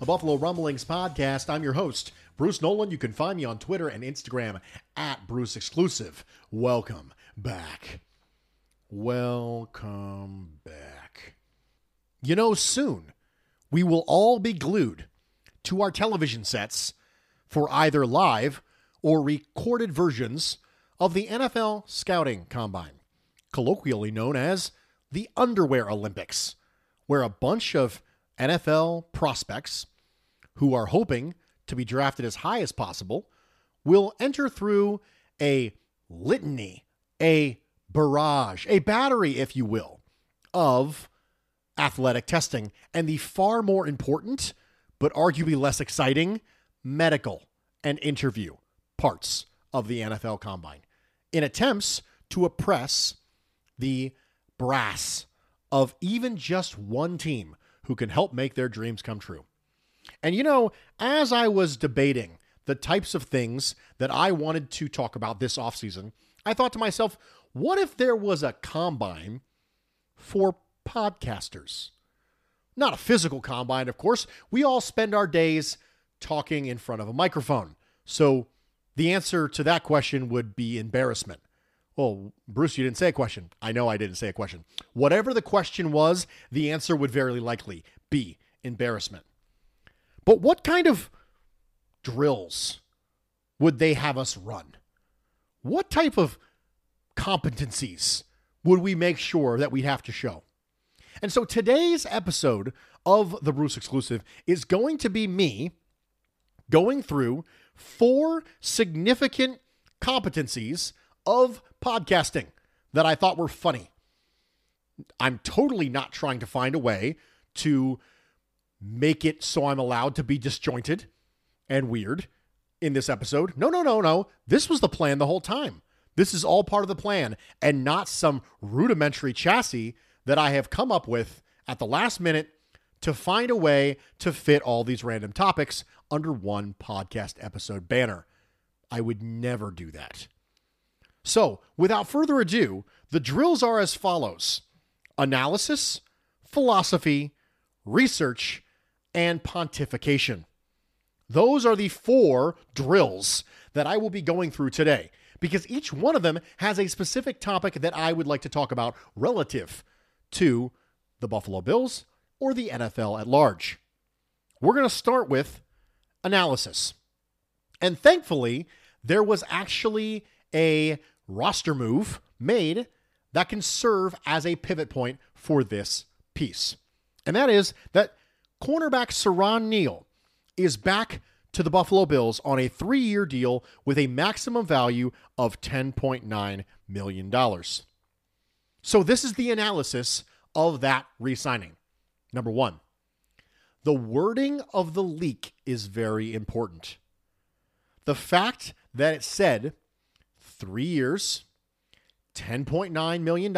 a Buffalo Rumblings podcast. I'm your host, Bruce Nolan. You can find me on Twitter and Instagram at Bruce Exclusive. Welcome back. Welcome back. You know, soon we will all be glued to our television sets for either live or recorded versions of the NFL Scouting Combine, colloquially known as the Underwear Olympics, where a bunch of NFL prospects who are hoping to be drafted as high as possible will enter through a litany, a barrage, a battery, if you will, of athletic testing and the far more important, but arguably less exciting, medical and interview parts of the NFL Combine in attempts to oppress the brass of even just one team who can help make their dreams come true. And you know, as I was debating the types of things that I wanted to talk about this offseason, I thought to myself, what if there was a combine for podcasters? Not a physical combine, of course. We all spend our days talking in front of a microphone. So the answer to that question would be embarrassment. Well, Bruce, you didn't say a question. I know I didn't say a question. Whatever the question was, the answer would very likely be embarrassment. But what kind of drills would they have us run? What type of competencies would we make sure that we'd have to show? And so today's episode of the Bruce Exclusive is going to be me going through four significant competencies of podcasting that I thought were funny. I'm totally not trying to find a way to make it so I'm allowed to be disjointed and weird in this episode. No, no, no, no. This was the plan the whole time. This is all part of the plan and not some rudimentary chassis that I have come up with at the last minute to find a way to fit all these random topics under one podcast episode banner. I would never do that. So, without further ado, the drills are as follows analysis, philosophy, research, and pontification. Those are the four drills that I will be going through today because each one of them has a specific topic that I would like to talk about relative to the Buffalo Bills or the NFL at large. We're going to start with analysis. And thankfully, there was actually a roster move made that can serve as a pivot point for this piece. And that is that cornerback Siran Neal is back to the Buffalo Bills on a three year deal with a maximum value of $10.9 million. So, this is the analysis of that re signing. Number one, the wording of the leak is very important. The fact that it said three years, $10.9 million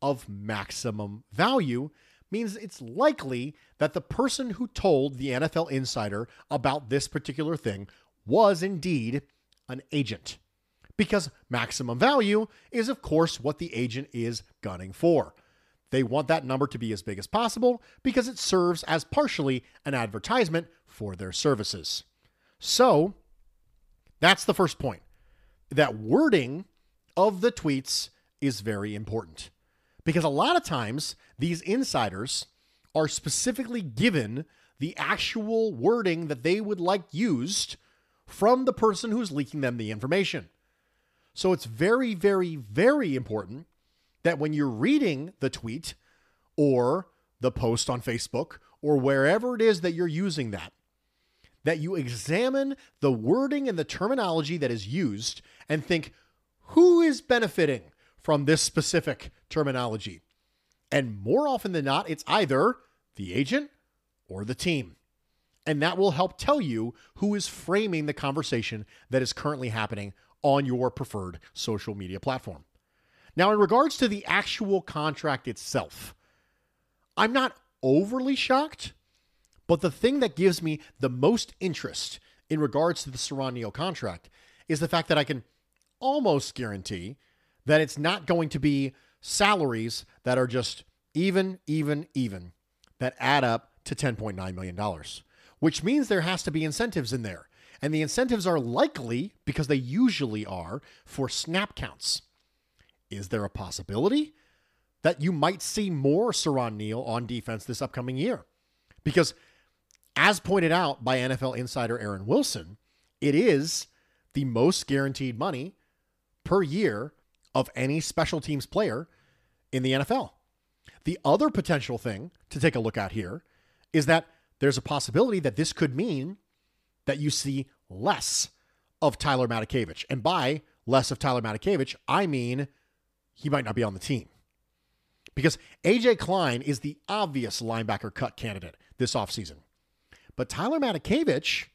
of maximum value means it's likely that the person who told the NFL insider about this particular thing was indeed an agent. Because maximum value is, of course, what the agent is gunning for. They want that number to be as big as possible because it serves as partially an advertisement for their services. So, that's the first point. That wording of the tweets is very important because a lot of times these insiders are specifically given the actual wording that they would like used from the person who's leaking them the information. So it's very, very, very important that when you're reading the tweet or the post on Facebook or wherever it is that you're using that, that you examine the wording and the terminology that is used and think, who is benefiting from this specific terminology? And more often than not, it's either the agent or the team. And that will help tell you who is framing the conversation that is currently happening on your preferred social media platform. Now, in regards to the actual contract itself, I'm not overly shocked, but the thing that gives me the most interest in regards to the Neal contract is the fact that I can almost guarantee that it's not going to be salaries that are just even, even, even that add up to $10.9 million, which means there has to be incentives in there. And the incentives are likely, because they usually are, for snap counts. Is there a possibility that you might see more Siran Neal on defense this upcoming year? Because, as pointed out by NFL insider Aaron Wilson, it is the most guaranteed money per year of any special teams player in the NFL. The other potential thing to take a look at here is that there's a possibility that this could mean that you see less of Tyler Matakevich. And by less of Tyler Matakevich, I mean he might not be on the team. Because AJ Klein is the obvious linebacker cut candidate this offseason. But Tyler Matakevich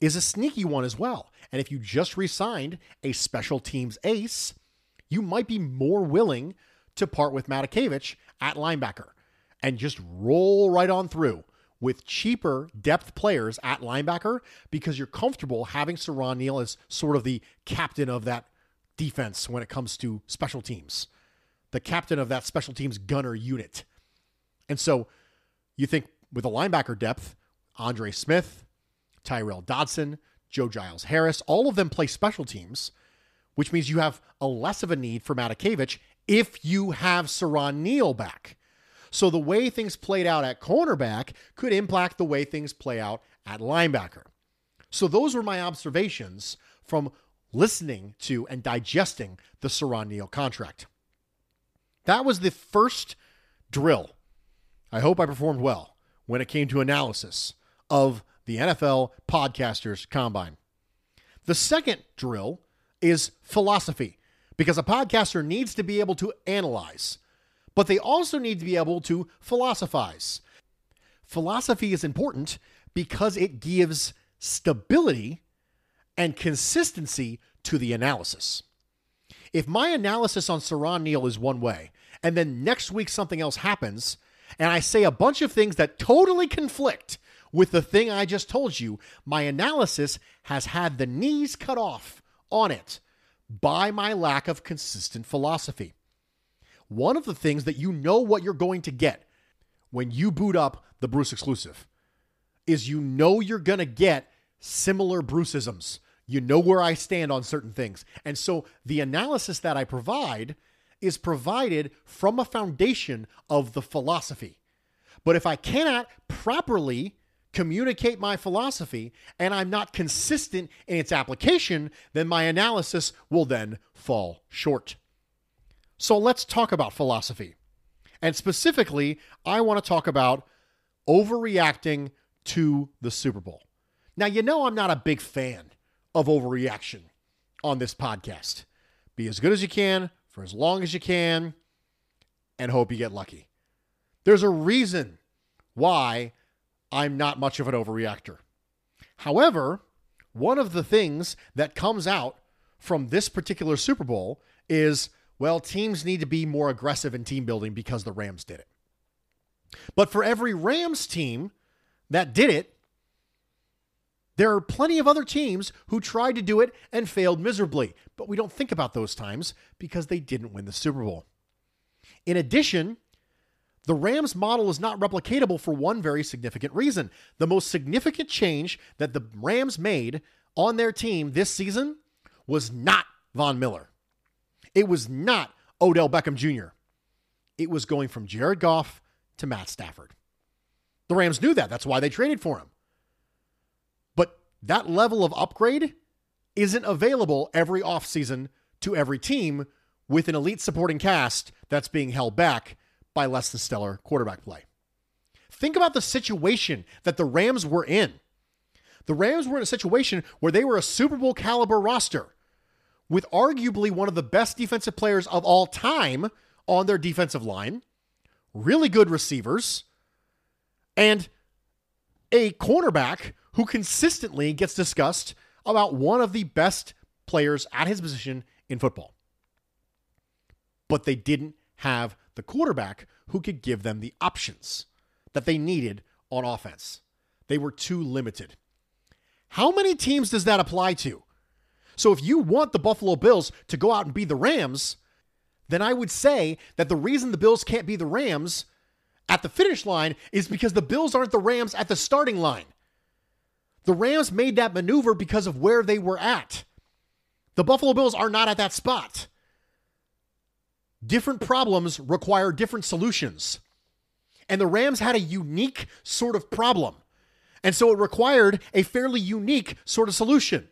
is a sneaky one as well. And if you just re signed a special teams ace, you might be more willing to part with Matakevich at linebacker and just roll right on through with cheaper depth players at linebacker because you're comfortable having Siran Neal as sort of the captain of that defense when it comes to special teams, the captain of that special teams gunner unit. And so you think with a linebacker depth, Andre Smith, Tyrel Dodson, Joe Giles Harris, all of them play special teams, which means you have a less of a need for Matakevich if you have Siran Neal back. So the way things played out at cornerback could impact the way things play out at linebacker. So those were my observations from listening to and digesting the Siran Neal contract. That was the first drill. I hope I performed well when it came to analysis of the NFL Podcasters Combine. The second drill is philosophy because a podcaster needs to be able to analyze, but they also need to be able to philosophize. Philosophy is important because it gives stability and consistency to the analysis. If my analysis on Siran Neal is one way, and then next week something else happens, and I say a bunch of things that totally conflict with the thing I just told you, my analysis has had the knees cut off on it by my lack of consistent philosophy. One of the things that you know what you're going to get when you boot up the Bruce exclusive is you know you're going to get similar Bruceisms. You know where I stand on certain things. And so the analysis that I provide is provided from a foundation of the philosophy. But if I cannot properly communicate my philosophy and I'm not consistent in its application, then my analysis will then fall short. So let's talk about philosophy. And specifically, I want to talk about overreacting to the Super Bowl. Now, you know, I'm not a big fan of overreaction on this podcast. Be as good as you can for as long as you can and hope you get lucky. There's a reason why I'm not much of an overreactor. However, one of the things that comes out from this particular Super Bowl is well, teams need to be more aggressive in team building because the Rams did it. But for every Rams team that did it, there are plenty of other teams who tried to do it and failed miserably. But we don't think about those times because they didn't win the Super Bowl. In addition, the Rams model is not replicatable for one very significant reason. The most significant change that the Rams made on their team this season was not Von Miller. It was not Odell Beckham Jr. It was going from Jared Goff to Matt Stafford. The Rams knew that. That's why they traded for him. But that level of upgrade isn't available every offseason to every team with an elite supporting cast that's being held back by less than stellar quarterback play. Think about the situation that the Rams were in. The Rams were in a situation where they were a Super Bowl caliber roster with arguably one of the best defensive players of all time on their defensive line, really good receivers, and a cornerback who consistently gets discussed about one of the best players at his position in football. But they didn't have the quarterback who could give them the options that they needed on offense. They were too limited. How many teams does that apply to? So if you want the Buffalo Bills to go out and be the Rams, then I would say that the reason the Bills can't be the Rams at the finish line is because the Bills aren't the Rams at the starting line. The Rams made that maneuver because of where they were at. The Buffalo Bills are not at that spot. Different problems require different solutions. And the Rams had a unique sort of problem. And so it required a fairly unique sort of solution.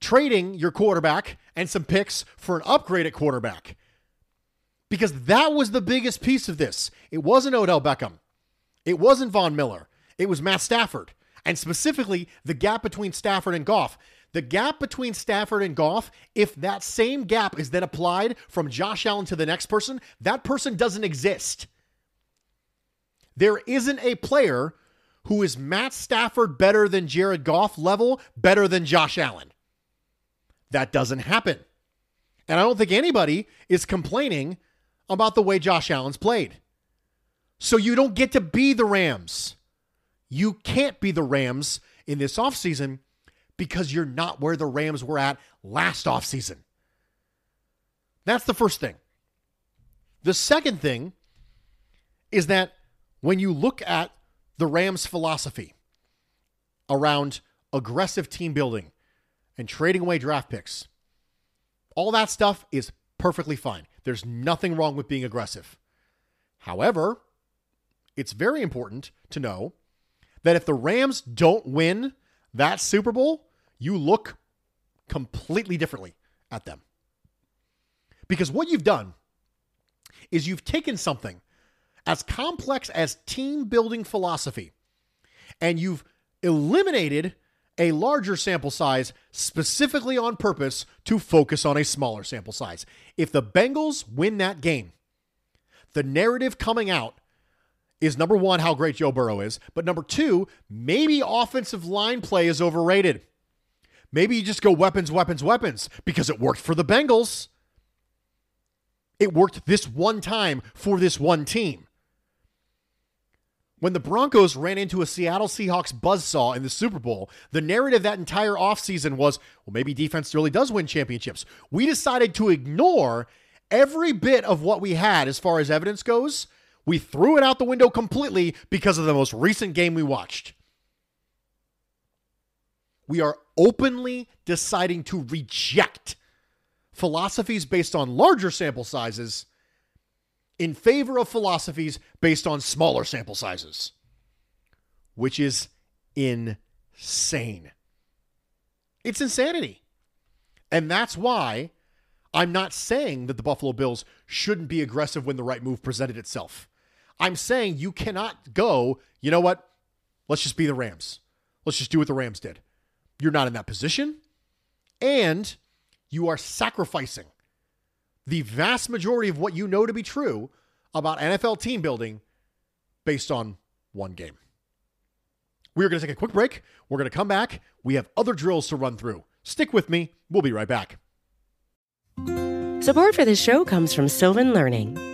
Trading your quarterback and some picks for an upgrade at quarterback. Because that was the biggest piece of this. It wasn't Odell Beckham. It wasn't Von Miller. It was Matt Stafford. And specifically, the gap between Stafford and Goff. The gap between Stafford and Goff, if that same gap is then applied from Josh Allen to the next person, that person doesn't exist. There isn't a player who is Matt Stafford better than Jared Goff level, better than Josh Allen. That doesn't happen. And I don't think anybody is complaining about the way Josh Allen's played. So you don't get to be the Rams. You can't be the Rams in this offseason because you're not where the Rams were at last offseason. That's the first thing. The second thing is that when you look at the Rams' philosophy around aggressive team building and trading away draft picks, all that stuff is perfectly fine. There's nothing wrong with being aggressive. However, it's very important to know that if the Rams don't win that Super Bowl, you look completely differently at them. Because what you've done is you've taken something as complex as team building philosophy, and you've eliminated a larger sample size specifically on purpose to focus on a smaller sample size. If the Bengals win that game, the narrative coming out is number one, how great Joe Burrow is, but number two, maybe offensive line play is overrated. Maybe you just go weapons, weapons, weapons because it worked for the Bengals. It worked this one time for this one team. When the Broncos ran into a Seattle Seahawks buzzsaw in the Super Bowl, the narrative that entire offseason was, well, maybe defense really does win championships. We decided to ignore every bit of what we had as far as evidence goes. We threw it out the window completely because of the most recent game we watched. We are openly deciding to reject philosophies based on larger sample sizes in favor of philosophies based on smaller sample sizes, which is insane. It's insanity. And that's why I'm not saying that the Buffalo Bills shouldn't be aggressive when the right move presented itself. I'm saying you cannot go, you know what? Let's just be the Rams. Let's just do what the Rams did. You're not in that position. And you are sacrificing the vast majority of what you know to be true about NFL team building based on one game. We're going to take a quick break. We're going to come back. We have other drills to run through. Stick with me. We'll be right back. Support for this show comes from Sylvan Learning.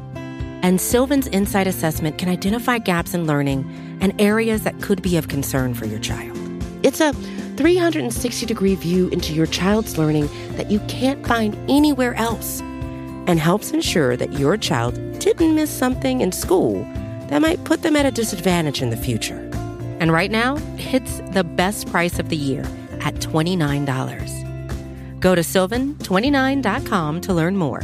And Sylvan's Insight Assessment can identify gaps in learning and areas that could be of concern for your child. It's a 360 degree view into your child's learning that you can't find anywhere else and helps ensure that your child didn't miss something in school that might put them at a disadvantage in the future. And right now, it's the best price of the year at $29. Go to sylvan29.com to learn more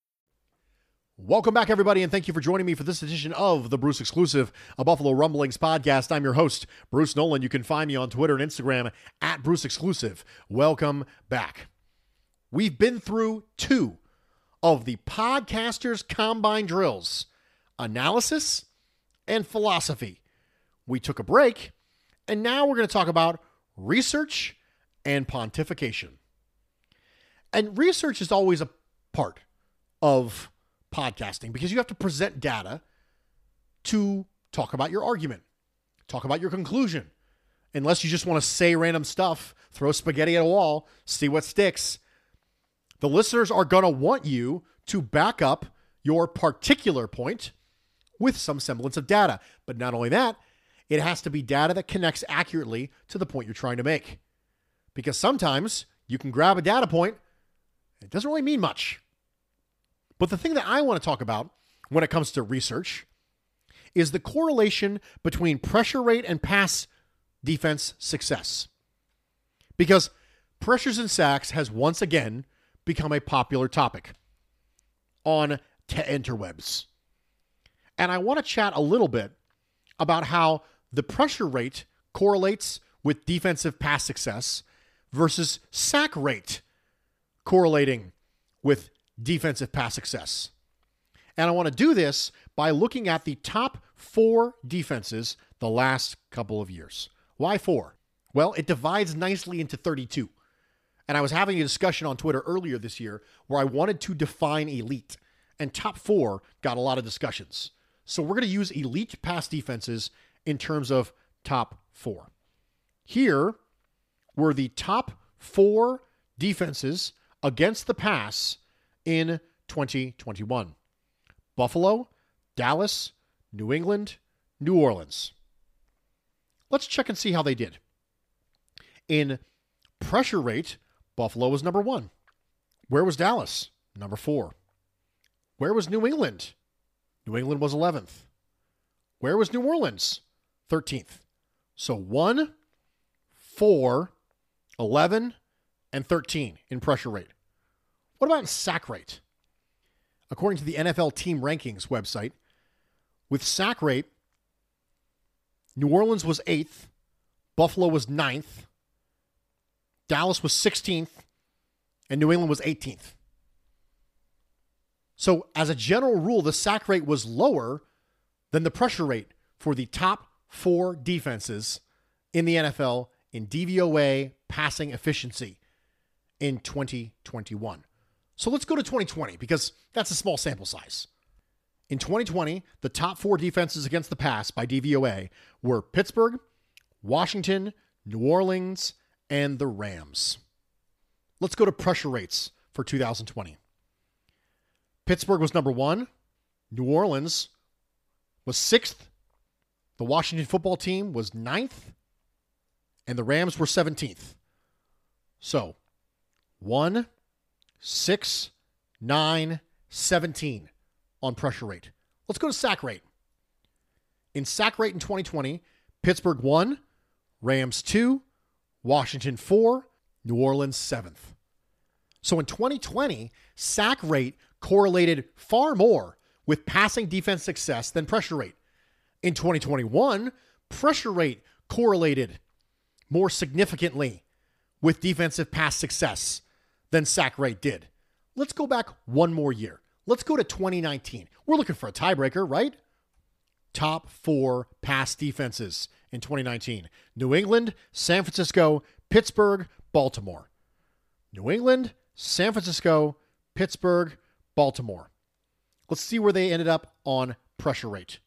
Welcome back, everybody, and thank you for joining me for this edition of the Bruce Exclusive, a Buffalo Rumblings podcast. I'm your host, Bruce Nolan. You can find me on Twitter and Instagram at Bruce Exclusive. Welcome back. We've been through two of the podcasters' combine drills analysis and philosophy. We took a break, and now we're going to talk about research and pontification. And research is always a part of podcasting because you have to present data to talk about your argument, talk about your conclusion. Unless you just want to say random stuff, throw spaghetti at a wall, see what sticks. The listeners are going to want you to back up your particular point with some semblance of data. But not only that, it has to be data that connects accurately to the point you're trying to make. Because sometimes you can grab a data point, it doesn't really mean much. But the thing that I want to talk about when it comes to research is the correlation between pressure rate and pass defense success. Because pressures and sacks has once again become a popular topic on the interwebs. And I want to chat a little bit about how the pressure rate correlates with defensive pass success versus sack rate correlating with defensive pass success. And I want to do this by looking at the top four defenses the last couple of years. Why four? Well, it divides nicely into 32. And I was having a discussion on Twitter earlier this year where I wanted to define elite, and top four got a lot of discussions. So we're going to use elite pass defenses in terms of top four. Here were the top four defenses against the pass in 2021 Buffalo, Dallas, New England, New Orleans. Let's check and see how they did. In pressure rate, Buffalo was number one. Where was Dallas? Number four. Where was New England? New England was 11th. Where was New Orleans? 13th. So 1, 4, 11, and 13 in pressure rate. What about sack rate? According to the NFL Team Rankings website, with sack rate, New Orleans was eighth, Buffalo was ninth, Dallas was 16th, and New England was 18th. So, as a general rule, the sack rate was lower than the pressure rate for the top four defenses in the NFL in DVOA passing efficiency in 2021. So let's go to 2020 because that's a small sample size. In 2020, the top four defenses against the pass by DVOA were Pittsburgh, Washington, New Orleans, and the Rams. Let's go to pressure rates for 2020. Pittsburgh was number one. New Orleans was sixth. The Washington football team was ninth. And the Rams were 17th. So, one, 6, 9, 17 on pressure rate. Let's go to sack rate. In sack rate in 2020, Pittsburgh 1, Rams 2, Washington 4, New Orleans 7th. So in 2020, sack rate correlated far more with passing defense success than pressure rate. In 2021, pressure rate correlated more significantly with defensive pass success than sack rate did. Let's go back one more year. Let's go to 2019. We're looking for a tiebreaker, right? Top four pass defenses in 2019 New England, San Francisco, Pittsburgh, Baltimore. New England, San Francisco, Pittsburgh, Baltimore. Let's see where they ended up on pressure rate.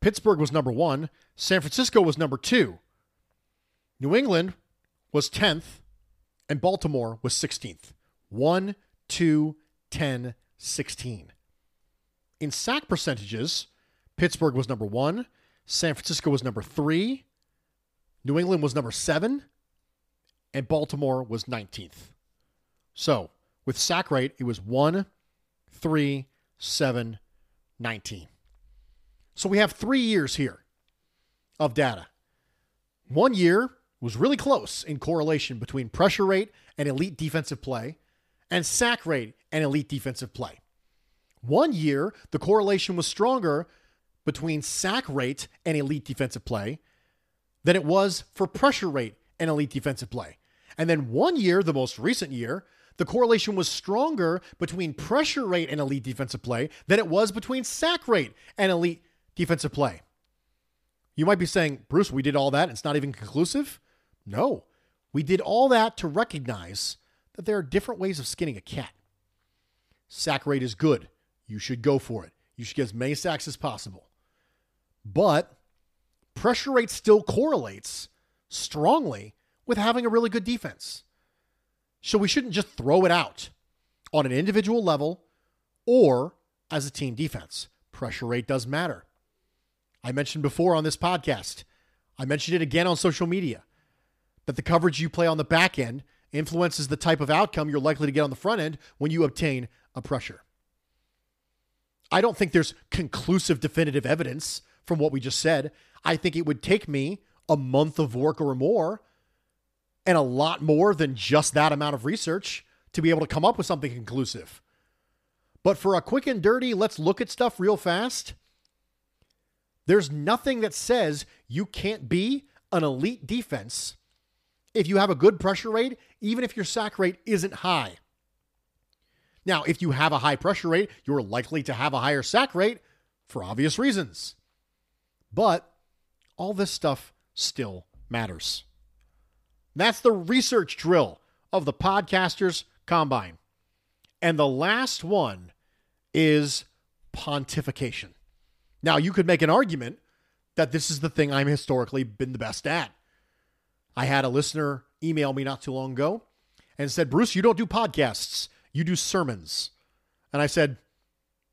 Pittsburgh was number one, San Francisco was number two, New England was 10th, and Baltimore was 16th. 1, 2, 10, 16. In sack percentages, Pittsburgh was number one, San Francisco was number three, New England was number seven, and Baltimore was 19th. So with sack rate, it was 1, 3, 7, 19. So we have three years here of data. One year was really close in correlation between pressure rate and elite defensive play, and sack rate and elite defensive play. One year, the correlation was stronger between sack rate and elite defensive play than it was for pressure rate and elite defensive play. And then one year, the most recent year, the correlation was stronger between pressure rate and elite defensive play than it was between sack rate and elite defensive play. You might be saying, Bruce, we did all that. It's not even conclusive. No, we did all that to recognize that there are different ways of skinning a cat. Sack rate is good. You should go for it. You should get as many sacks as possible. But pressure rate still correlates strongly with having a really good defense. So we shouldn't just throw it out on an individual level or as a team defense. Pressure rate does matter. I mentioned before on this podcast, I mentioned it again on social media, that the coverage you play on the back end influences the type of outcome you're likely to get on the front end when you obtain a pressure. I don't think there's conclusive, definitive evidence from what we just said. I think it would take me a month of work or more and a lot more than just that amount of research to be able to come up with something conclusive. But for a quick and dirty, let's look at stuff real fast. There's nothing that says you can't be an elite defense if you have a good pressure rate, even if your sack rate isn't high. Now, if you have a high pressure rate, you're likely to have a higher sack rate for obvious reasons. But all this stuff still matters. That's the research drill of the Podcasters Combine. And the last one is pontification. Now, you could make an argument that this is the thing I'm historically been the best at. I had a listener email me not too long ago and said, Bruce, you don't do podcasts, you do sermons. And I said,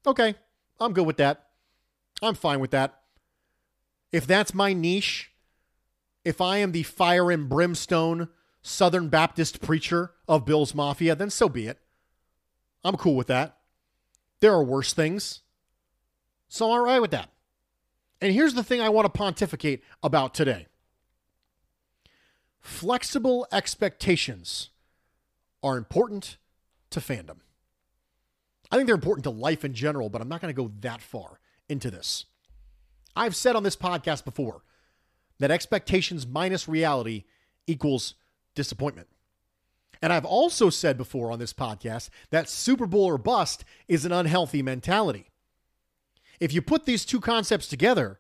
okay, I'm good with that. I'm fine with that. If that's my niche, if I am the fire and brimstone Southern Baptist preacher of Bills Mafia, then so be it. I'm cool with that. There are worse things. So I'm all right with that. And here's the thing I want to pontificate about today flexible expectations are important to fandom. I think they're important to life in general, but I'm not going to go that far into this. I've said on this podcast before that expectations minus reality equals disappointment. And I've also said before on this podcast that Super Bowl or bust is an unhealthy mentality. If you put these two concepts together,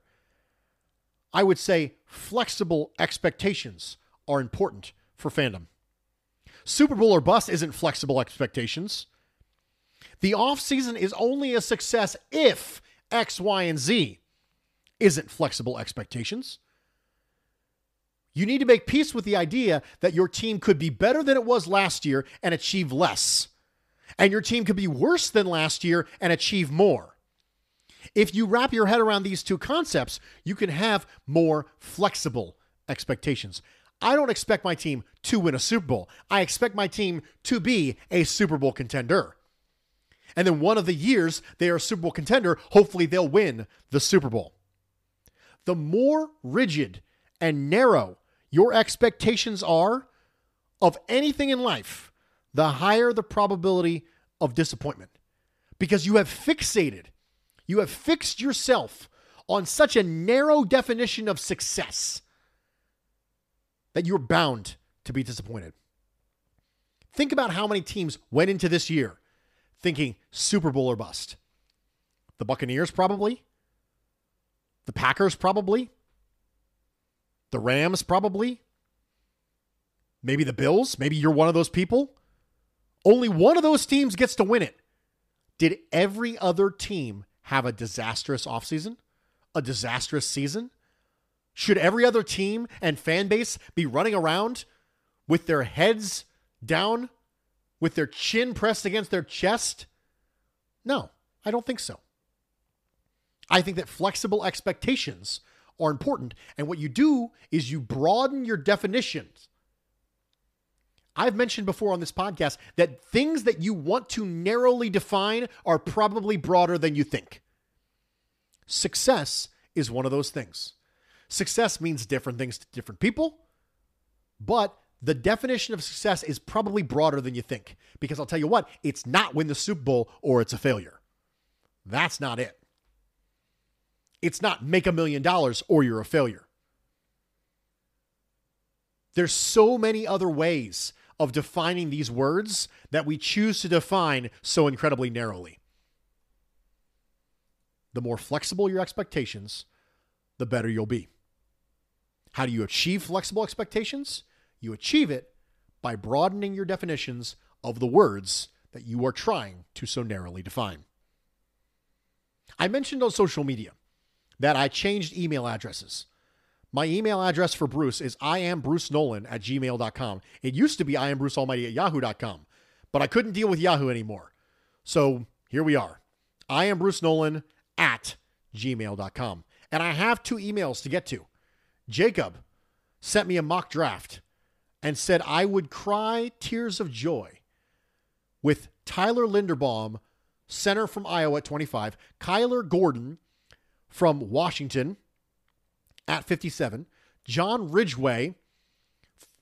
I would say flexible expectations are important for fandom. Super Bowl or bust isn't flexible expectations. The offseason is only a success if X, Y, and Z isn't flexible expectations. You need to make peace with the idea that your team could be better than it was last year and achieve less. And your team could be worse than last year and achieve more. If you wrap your head around these two concepts, you can have more flexible expectations. I don't expect my team to win a Super Bowl. I expect my team to be a Super Bowl contender. And then one of the years they are a Super Bowl contender, hopefully they'll win the Super Bowl. The more rigid and narrow your expectations are of anything in life, the higher the probability of disappointment. Because you have fixated, you have fixed yourself on such a narrow definition of success that you're bound to be disappointed. Think about how many teams went into this year thinking Super Bowl or bust. The Buccaneers, probably. The Packers, probably. The Rams, probably. Maybe the Bills. Maybe you're one of those people. Only one of those teams gets to win it. Did every other team have a disastrous offseason? A disastrous season? Should every other team and fan base be running around with their heads down with their chin pressed against their chest? No, I don't think so. I think that flexible expectations are important. And what you do is you broaden your definitions. I've mentioned before on this podcast that things that you want to narrowly define are probably broader than you think. Success is one of those things. Success means different things to different people, but the definition of success is probably broader than you think. Because I'll tell you what, it's not win the Super Bowl or it's a failure. That's not it. It's not make a million dollars or you're a failure. There's so many other ways of defining these words that we choose to define so incredibly narrowly. The more flexible your expectations, the better you'll be. How do you achieve flexible expectations? You achieve it by broadening your definitions of the words that you are trying to so narrowly define. I mentioned on social media that I changed email addresses. My email address for Bruce is I am Bruce Nolan at gmail.com. It used to be I am Bruce Almighty at yahoo.com, but I couldn't deal with Yahoo anymore. So here we are. I am Bruce Nolan at gmail.com. And I have two emails to get to. Jacob sent me a mock draft and said I would cry tears of joy with Tyler Linderbaum, center from Iowa at 25, Kyler Gordon from Washington at 57, John Ridgeway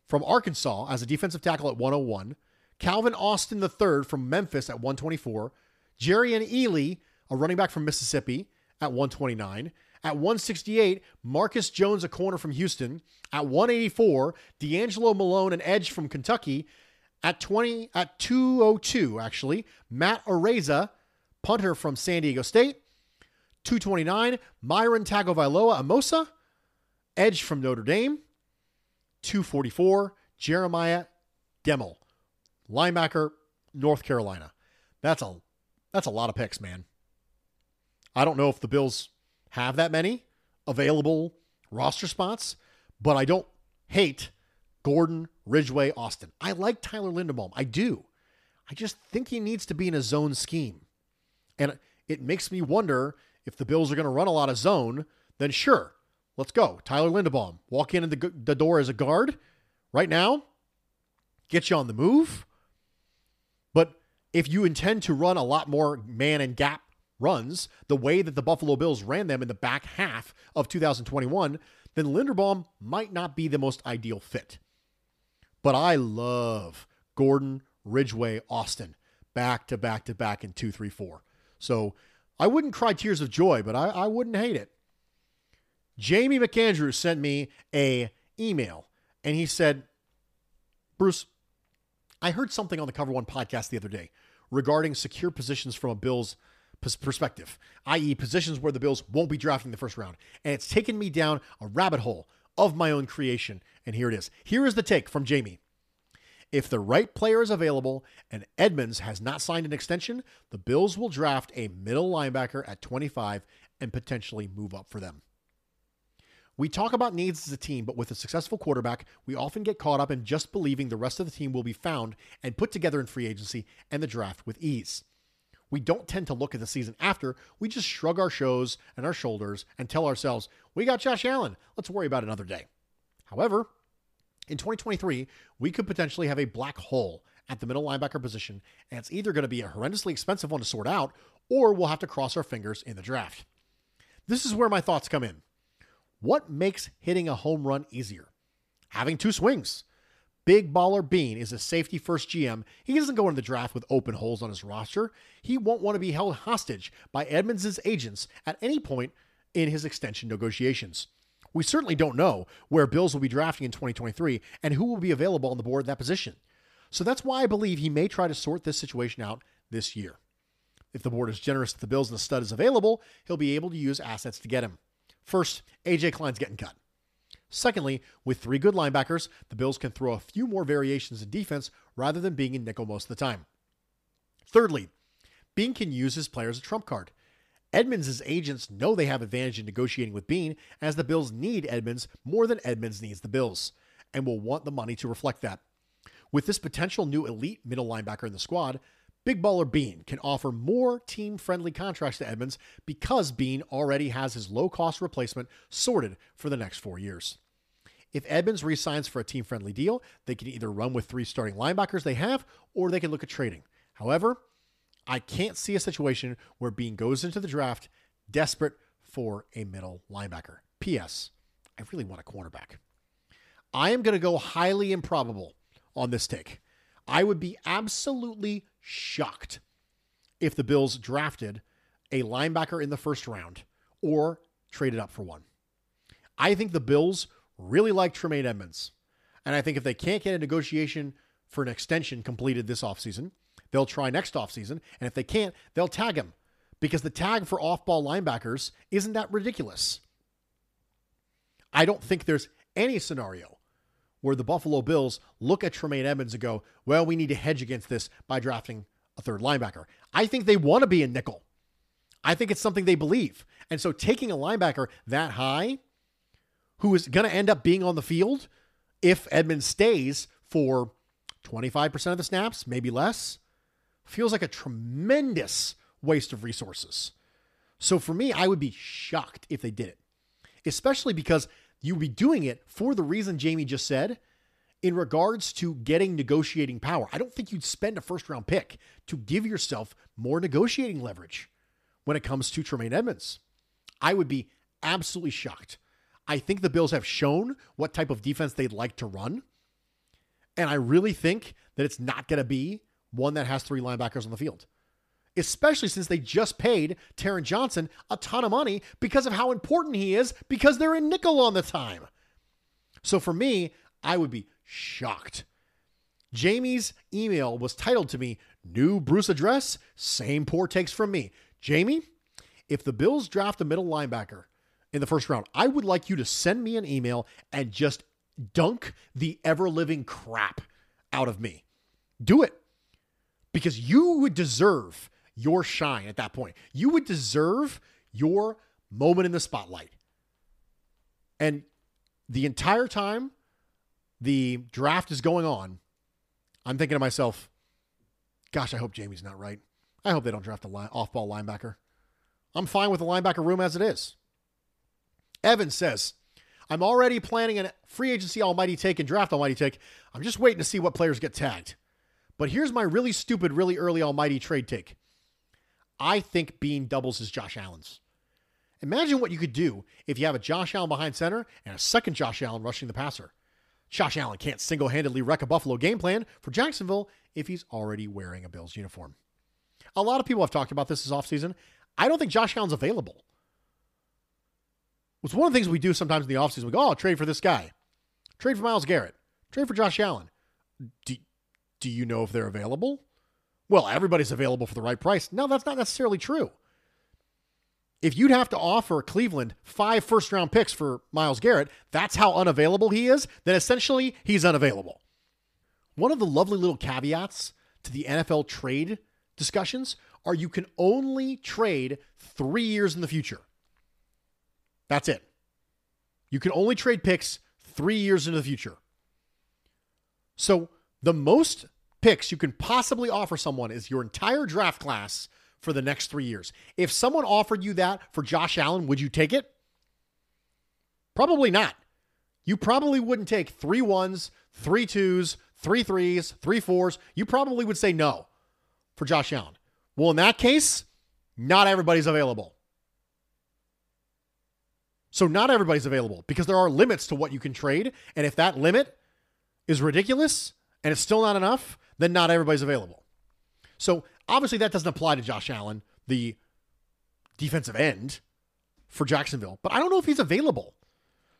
from Arkansas as a defensive tackle at 101, Calvin Austin III from Memphis at 124, Jerrion Ealy, a running back from Mississippi at 129, at 168, Marcus Jones, a corner from Houston. At 184, DeAngelo Malone, an edge from Kentucky. At 20, at 202, actually, Matt Araiza, punter from San Diego State. 229, Myron Tagovailoa Amosa, edge from Notre Dame. 244, Jeremiah Gemmel, linebacker, North Carolina. That's a that's a lot of picks, man. I don't know if the Bills have that many available roster spots, but I don't hate Gordon, Ridgeway, Austin. I like Tyler Linderbaum. I do. I just think he needs to be in a zone scheme. And it makes me wonder if the Bills are going to run a lot of zone, then sure, let's go. Tyler Linderbaum, walk in the, the door as a guard right now, get you on the move. But if you intend to run a lot more man and gap runs the way that the Buffalo Bills ran them in the back half of 2021, then Linderbaum might not be the most ideal fit. But I love Gordon, Ridgeway, Austin back to back to back in 2 3 4. So I wouldn't cry tears of joy, but I, I wouldn't hate it. Jamie McAndrew sent me a email and he said, Bruce, I heard something on the Cover One podcast the other day regarding secure positions from a Bills perspective, i.e., positions where the Bills won't be drafting the first round. And it's taken me down a rabbit hole of my own creation. And here it is. Here is the take from Jamie. If the right player is available and Edmunds has not signed an extension, the Bills will draft a middle linebacker at 25 and potentially move up for them. We talk about needs as a team, but with a successful quarterback, we often get caught up in just believing the rest of the team will be found and put together in free agency and the draft with ease. We don't tend to look at the season after, we just shrug our shows and our shoulders and tell ourselves, we got Josh Allen, let's worry about another day. However, in 2023, we could potentially have a black hole at the middle linebacker position, and it's either going to be a horrendously expensive one to sort out, or we'll have to cross our fingers in the draft. This is where my thoughts come in. What makes hitting a home run easier? Having two swings. Big Baller Beane is a safety first GM. He doesn't go into the draft with open holes on his roster. He won't want to be held hostage by Edmunds' agents at any point in his extension negotiations. We certainly don't know where Bills will be drafting in 2023 and who will be available on the board in that position. So that's why I believe he may try to sort this situation out this year. If the board is generous to the Bills and the stud is available, he'll be able to use assets to get him. First, AJ Klein's getting cut. Secondly, with three good linebackers, the Bills can throw a few more variations in defense rather than being in nickel most of the time. Thirdly, Beane can use his players as a trump card. Edmunds' agents know they have advantage in negotiating with Beane as the Bills need Edmunds more than Edmunds needs the Bills, and will want the money to reflect that. With this potential new elite middle linebacker in the squad, Big Baller Beane can offer more team friendly contracts to Edmunds because Beane already has his low cost replacement sorted for the next four years. If Edmunds resigns for a team friendly deal, they can either run with three starting linebackers they have or they can look at trading. However, I can't see a situation where Beane goes into the draft desperate for a middle linebacker. P.S. I really want a cornerback. I am going to go highly improbable on this take. I would be absolutely shocked if the Bills drafted a linebacker in the first round or traded up for one. I think the Bills really like Tremaine Edmunds. And I think if they can't get a negotiation for an extension completed this offseason, they'll try next offseason. And if they can't, they'll tag him because the tag for off ball linebackers isn't that ridiculous. I don't think there's any scenario where the Buffalo Bills look at Tremaine Edmunds and go, well, we need to hedge against this by drafting a third linebacker. I think they want to be a nickel. I think it's something they believe. And so taking a linebacker that high, who is going to end up being on the field if Edmunds stays for 25% of the snaps, maybe less, feels like a tremendous waste of resources. So for me, I would be shocked if they did it, especially because you would be doing it for the reason Jamie just said in regards to getting negotiating power. I don't think you'd spend a first round pick to give yourself more negotiating leverage when it comes to Tremaine Edmunds. I would be absolutely shocked. I think the Bills have shown what type of defense they'd like to run. And I really think that it's not going to be one that has three linebackers on the field especially since they just paid Taron Johnson a ton of money because of how important he is because they're in nickel on the time. So for me, I would be shocked. Jamie's email was titled to me, New Bruce address, same poor takes from me. Jamie, if the Bills draft a middle linebacker in the first round, I would like you to send me an email and just dunk the ever living crap out of me. Do it because you would deserve your shine at that point. You would deserve your moment in the spotlight. And the entire time the draft is going on, I'm thinking to myself, gosh, I hope Jamie's not right. I hope they don't draft a line, off-ball linebacker. I'm fine with the linebacker room as it is. Evan says, I'm already planning a free agency almighty take and draft almighty take. I'm just waiting to see what players get tagged. But here's my really stupid, really early almighty trade take. I think Beane doubles as Josh Allen's. Imagine what you could do if you have a Josh Allen behind center and a second Josh Allen rushing the passer. Josh Allen can't single handedly wreck a Buffalo game plan for Jacksonville if he's already wearing a Bills uniform. A lot of people have talked about this this offseason. I don't think Josh Allen's available. It's one of the things we do sometimes in the offseason. We go, oh, trade for this guy, trade for Myles Garrett, trade for Josh Allen. Do, do you know if they're available? well, everybody's available for the right price. No, that's not necessarily true. If you'd have to offer Cleveland five first round picks for Myles Garrett, that's how unavailable he is, then essentially he's unavailable. One of the lovely little caveats to the NFL trade discussions are you can only trade three years in the future. That's it. You can only trade picks three years into the future. So the most picks you can possibly offer someone is your entire draft class for the next three years. If someone offered you that for Josh Allen, would you take it? Probably not. You probably wouldn't take three ones, three twos, three threes, three fours. You probably would say no for Josh Allen. Well, in that case, not everybody's available. So, not everybody's available because there are limits to what you can trade. And if that limit is ridiculous and it's still not enough, then not everybody's available. So obviously that doesn't apply to Josh Allen, the defensive end for Jacksonville, but I don't know if he's available.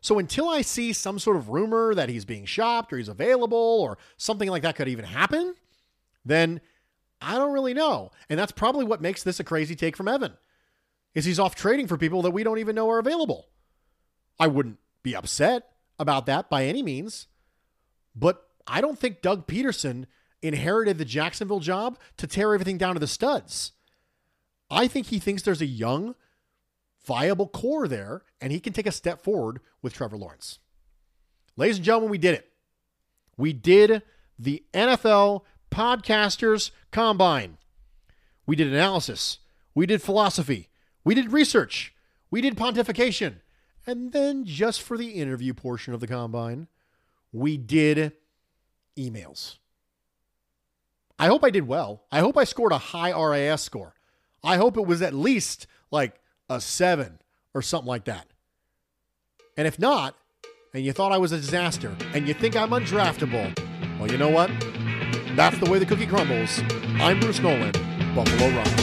So until I see some sort of rumor that he's being shopped or he's available or something like that could even happen, then I don't really know. And that's probably what makes this a crazy take from Evan. Is he's off trading for people that we don't even know are available. I wouldn't be upset about that by any means, but I don't think Doug Pederson inherited the Jacksonville job to tear everything down to the studs. I think he thinks there's a young, viable core there, and he can take a step forward with Trevor Lawrence. Ladies and gentlemen, we did it. We did the NFL Podcasters Combine. We did analysis, we did philosophy, we did research, we did pontification, and then just for the interview portion of the combine, we did emails. I hope I did well. I hope I scored a high RAS score. I hope it was at least like a seven or something like that. And if not, and you thought I was a disaster, and you think I'm undraftable, well, you know what? That's the way the cookie crumbles. I'm Bruce Nolan, Buffalo Run.